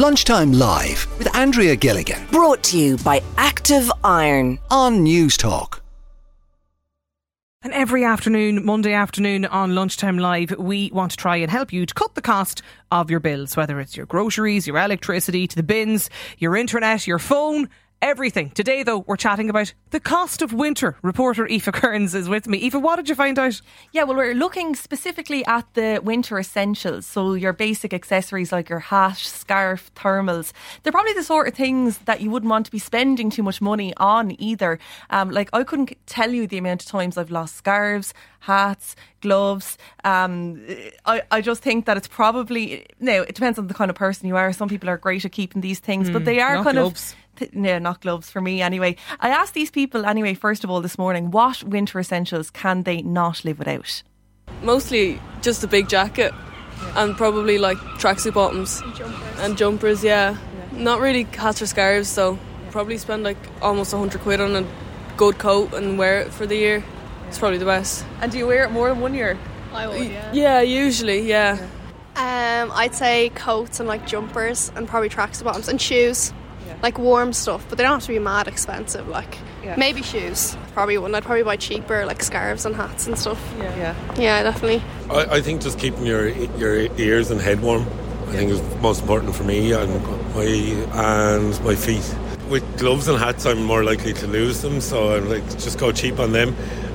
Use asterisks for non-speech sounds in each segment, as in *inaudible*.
Lunchtime Live with Andrea Gilligan Brought to you by Active Iron. on Newstalk. And every afternoon, Monday afternoon on Lunchtime Live, we want to try and help you to cut the cost of your bills, whether it's your groceries, your electricity, to the bins, your internet, your phone. Everything. Today, though, we're chatting about the cost of winter. Reporter Aoife Kearns is with me. Aoife, what did you find out? Yeah, well, we're looking specifically at the winter essentials. So, your basic accessories like your hat, scarf, thermals. They're probably the sort of things that you wouldn't want to be spending too much money on either. Um, like, I couldn't tell you the amount of times I've lost scarves, hats, gloves. Um, I, I just think that it's probably, now, it depends on the kind of person you are. Some people are great at keeping these things, but they are kind gloves. of no, not gloves for me anyway. I asked these people anyway, first of all, this morning, what winter essentials can they not live without? Mostly just a big jacket and probably like tracksuit bottoms and jumpers. yeah. Not really hats or scarves, so probably spend like almost 100 quid on a good coat and wear it for the year. It's probably the best. And do you wear it more than one year? I would, yeah. Yeah, usually, yeah. Um, I'd say coats and like jumpers and probably tracksuit bottoms and shoes, like warm stuff. But they don't have to be mad expensive. Like maybe shoes. Probably wouldn't. I'd probably buy cheaper like scarves and hats and stuff. Yeah. Yeah, definitely. I, I think just keeping your your ears and head warm. I think is most important for me and my and my feet. With gloves and hats, I'm more likely to lose them, so I'm like just go cheap on them,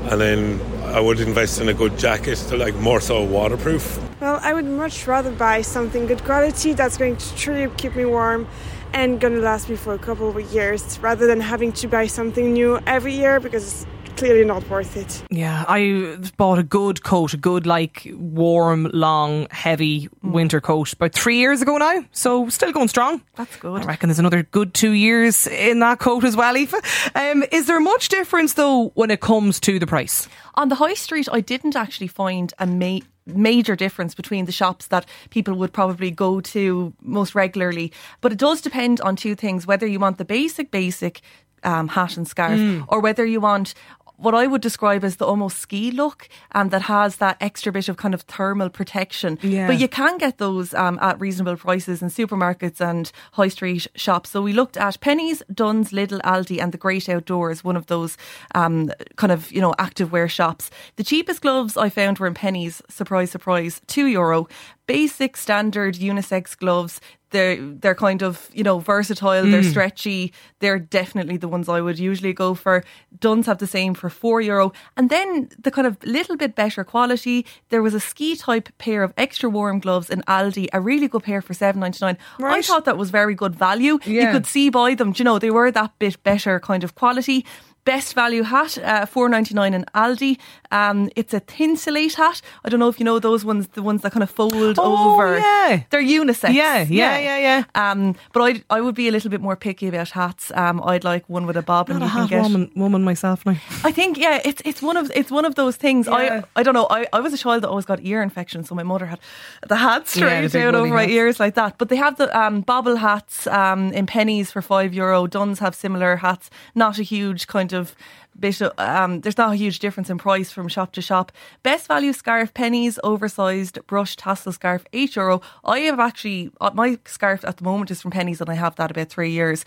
and then I would invest in a good jacket, to like more so waterproof. Well, I would much rather buy something good quality that's going to truly keep me warm and to last me for a couple of years rather than having to buy something new every year because clearly not worth it. Yeah, I bought a good coat, a good, like, warm, long, heavy winter coat about three years ago now. So, still going strong. That's good. I reckon there's another good two years in that coat as well, Aoife. Um, is there much difference, though, when it comes to the price? On the high street, I didn't actually find a ma- major difference between the shops that people would probably go to most regularly. But it does depend on two things whether you want the basic, basic um, hat and scarf or whether you want. What I would describe as the almost ski look, um, that has that extra bit of kind of thermal protection. Yeah. But you can get those um, at reasonable prices in supermarkets and high street shops. So we looked at Penneys, Dunnes, Lidl, Aldi, and the Great Outdoors, one of those um, kind of you know active wear shops. The cheapest gloves I found were in Penneys. Surprise, surprise, two euro. Basic standard unisex gloves. They're they're kind of you know versatile. They're mm. stretchy. They're definitely the ones I would usually go for. Dunnes have the same for four euro, and then the kind of little bit better quality. There was a ski type pair of extra warm gloves in Aldi, a really good pair for seven ninety nine. I thought that was very good value. You could see by them, do you know, they were that bit better kind of quality. Best value hat, uh, four ninety nine in Aldi. Um, it's a Thinsulate hat. I don't know if you know those ones, the ones that kind of fold Oh, over. yeah. they're unisex. Yeah, yeah, yeah, yeah. Um, but I I would be a little bit more picky about hats. Um, I'd like one with a bob, and Not a you can half get. woman, woman myself now. I think yeah, it's it's one of it's one of those things. Yeah. I I don't know. I, I was a child that always got ear infections, so my mother had the hats Yeah, straight big out over my hats. ears like that. But they have the um, bobble hats um, in Penneys for five euro. Dunnes have similar hats. Not a huge kind of bit. Of, um, there's not a huge difference in price from shop to shop. Best value scarf Penneys, oversized brush tassel scarf eight euro. I have actually uh, my scarf at the moment is from Penneys, and I have that about three years.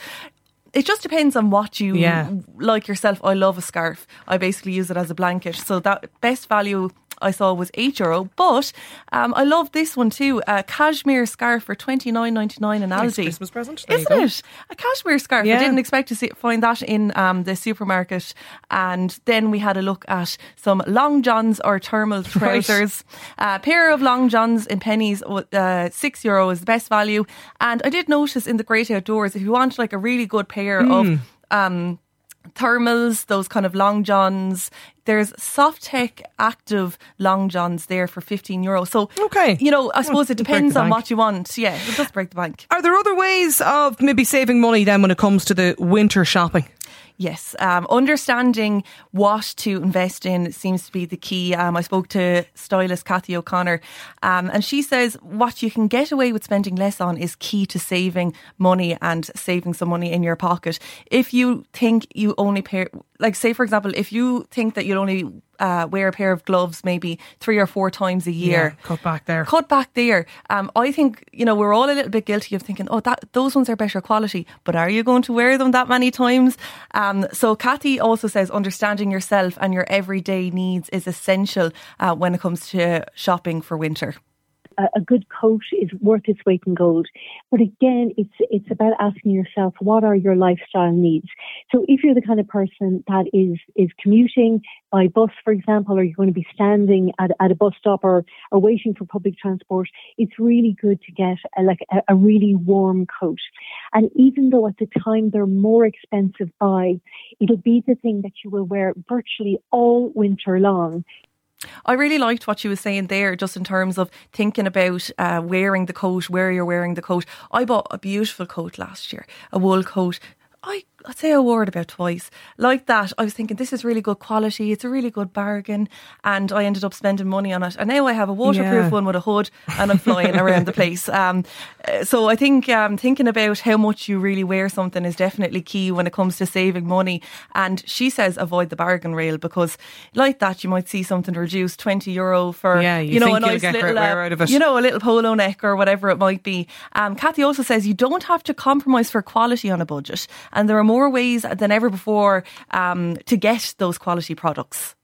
It just depends on what you Yeah. like yourself. I love a scarf. I basically use it as a blanket. So that best value I saw was eight euro. But um, I love this one too. A cashmere scarf for twenty nine ninety nine in Nice Aldi. Christmas present. There Isn't it? A cashmere scarf. Yeah. I didn't expect to see, find that in um, the supermarket. And then we had a look at some long johns or thermal *laughs* trousers. A pair of long johns in Penneys, uh, six euro is the best value. And I did notice in the Great Outdoors, if you want like a really good pair Hmm. of um, thermals, those kind of long johns. There's soft tech active long johns there for 15 euro. So, Okay. you know, I hmm. suppose it depends on what you want. Yeah, it does break the bank. Are there other ways of maybe saving money then when it comes to the winter shopping? Yes, um, understanding what to invest in seems to be the key. Um, I spoke to stylist Kathy O'Connor, um, and she says what you can get away with spending less on is key to saving money and saving some money in your pocket. If you think you only pair, like say for example, if you think that you'll only uh, wear a pair of gloves maybe three or four times a year. Yeah, cut back there. Cut back there. Um, I think you know we're all a little bit guilty of thinking, oh, that those ones are better quality, but are you going to wear them that many times? Um, so Kathy also says understanding yourself and your everyday needs is essential uh, when it comes to shopping for winter a, good coat is worth its weight in gold. But again, it's it's about asking yourself what are your lifestyle needs. So if you're the kind of person that is is commuting by bus, for example, or you're going to be standing at, at a bus stop or, or waiting for public transport, it's really good to get a, like a, a really warm coat. And even though at the time they're more expensive buy, it'll be the thing that you will wear virtually all winter long. I really liked what you was saying there, just in terms of thinking about uh, wearing the coat, where you're wearing the coat. I bought a beautiful coat last year, a wool coat. I I'd say I wore it about twice. Like that, I was thinking this is really good quality. It's a really good bargain, and I ended up spending money on it. And now I have a waterproof yeah. one with a hood, and I'm flying around the *laughs* place. Um, so I think um, thinking about how much you really wear something is definitely key when it comes to saving money. And she says avoid the bargain rail because, like that, you might see something reduced twenty euro for yeah, you, you know a nice little uh, you know a little polo neck or whatever it might be. Um, Kathy also says you don't have to compromise for quality on a budget, and there are more ways than ever before um, to get those quality products.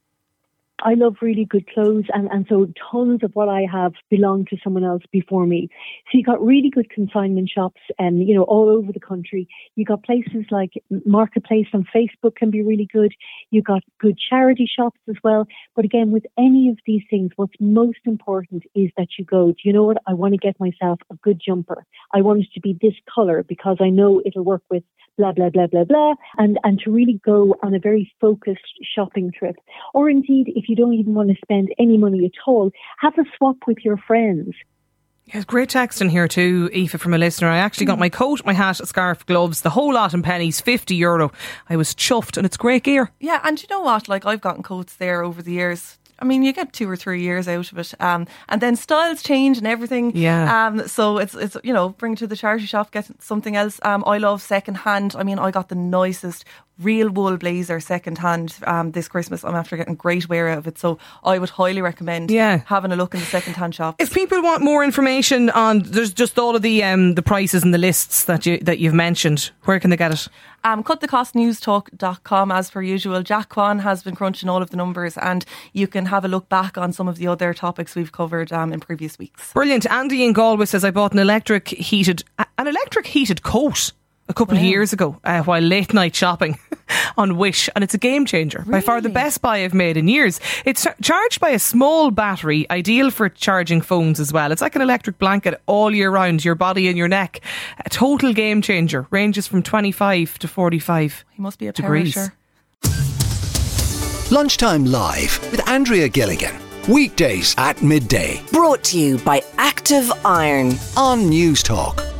I love really good clothes, and, and so tons of what I have belonged to someone else before me. So you got really good consignment shops, and um, you know all over the country. You got places like Marketplace on Facebook can be really good. You got good charity shops as well. But again, with any of these things, what's most important is that you go. Do you know what? I want to get myself a good jumper. I want it to be this color because I know it'll work with blah blah blah blah blah, and and to really go on a very focused shopping trip, or indeed if you don't even want to spend any money at all, have a swap with your friends. Yes, great text in here too, Aoife, from a listener. I actually got my coat, my hat, scarf, gloves, the whole lot in Penneys, 50 euro. I was chuffed and it's great gear. Yeah, and you know what? Like, I've gotten coats there over the years I mean, you get two or three years out of it, um, and then styles change and everything. Yeah. Um, so it's it's you know bring it to the charity shop, get something else. Um, I love second hand. I mean, I got the nicest real wool blazer second hand um, this Christmas. I'm after getting great wear out of it, so I would highly recommend yeah. having a look in the second hand shop. If people want more information on, there's just all of the um, the prices and the lists that you that you've mentioned. Where can they get it? Um, cutthecostnewstalk.com as per usual. Jack Kwan has been crunching all of the numbers and you can have a look back on some of the other topics we've covered um, in previous weeks. Brilliant. Andy in Galway says I bought an electric heated an electric heated coat a couple wow. of years ago uh, while late night shopping *laughs* on Wish, and it's a game changer. Really? By far the best buy I've made in years. It's charged by a small battery, ideal for charging phones as well. It's like an electric blanket all year round, your body and your neck. A total game changer. Ranges from 25 to 45 He must be a degrees. Perisher. Lunchtime Live with Andrea Gilligan. Weekdays at midday. Brought to you by Active Iron on Newstalk.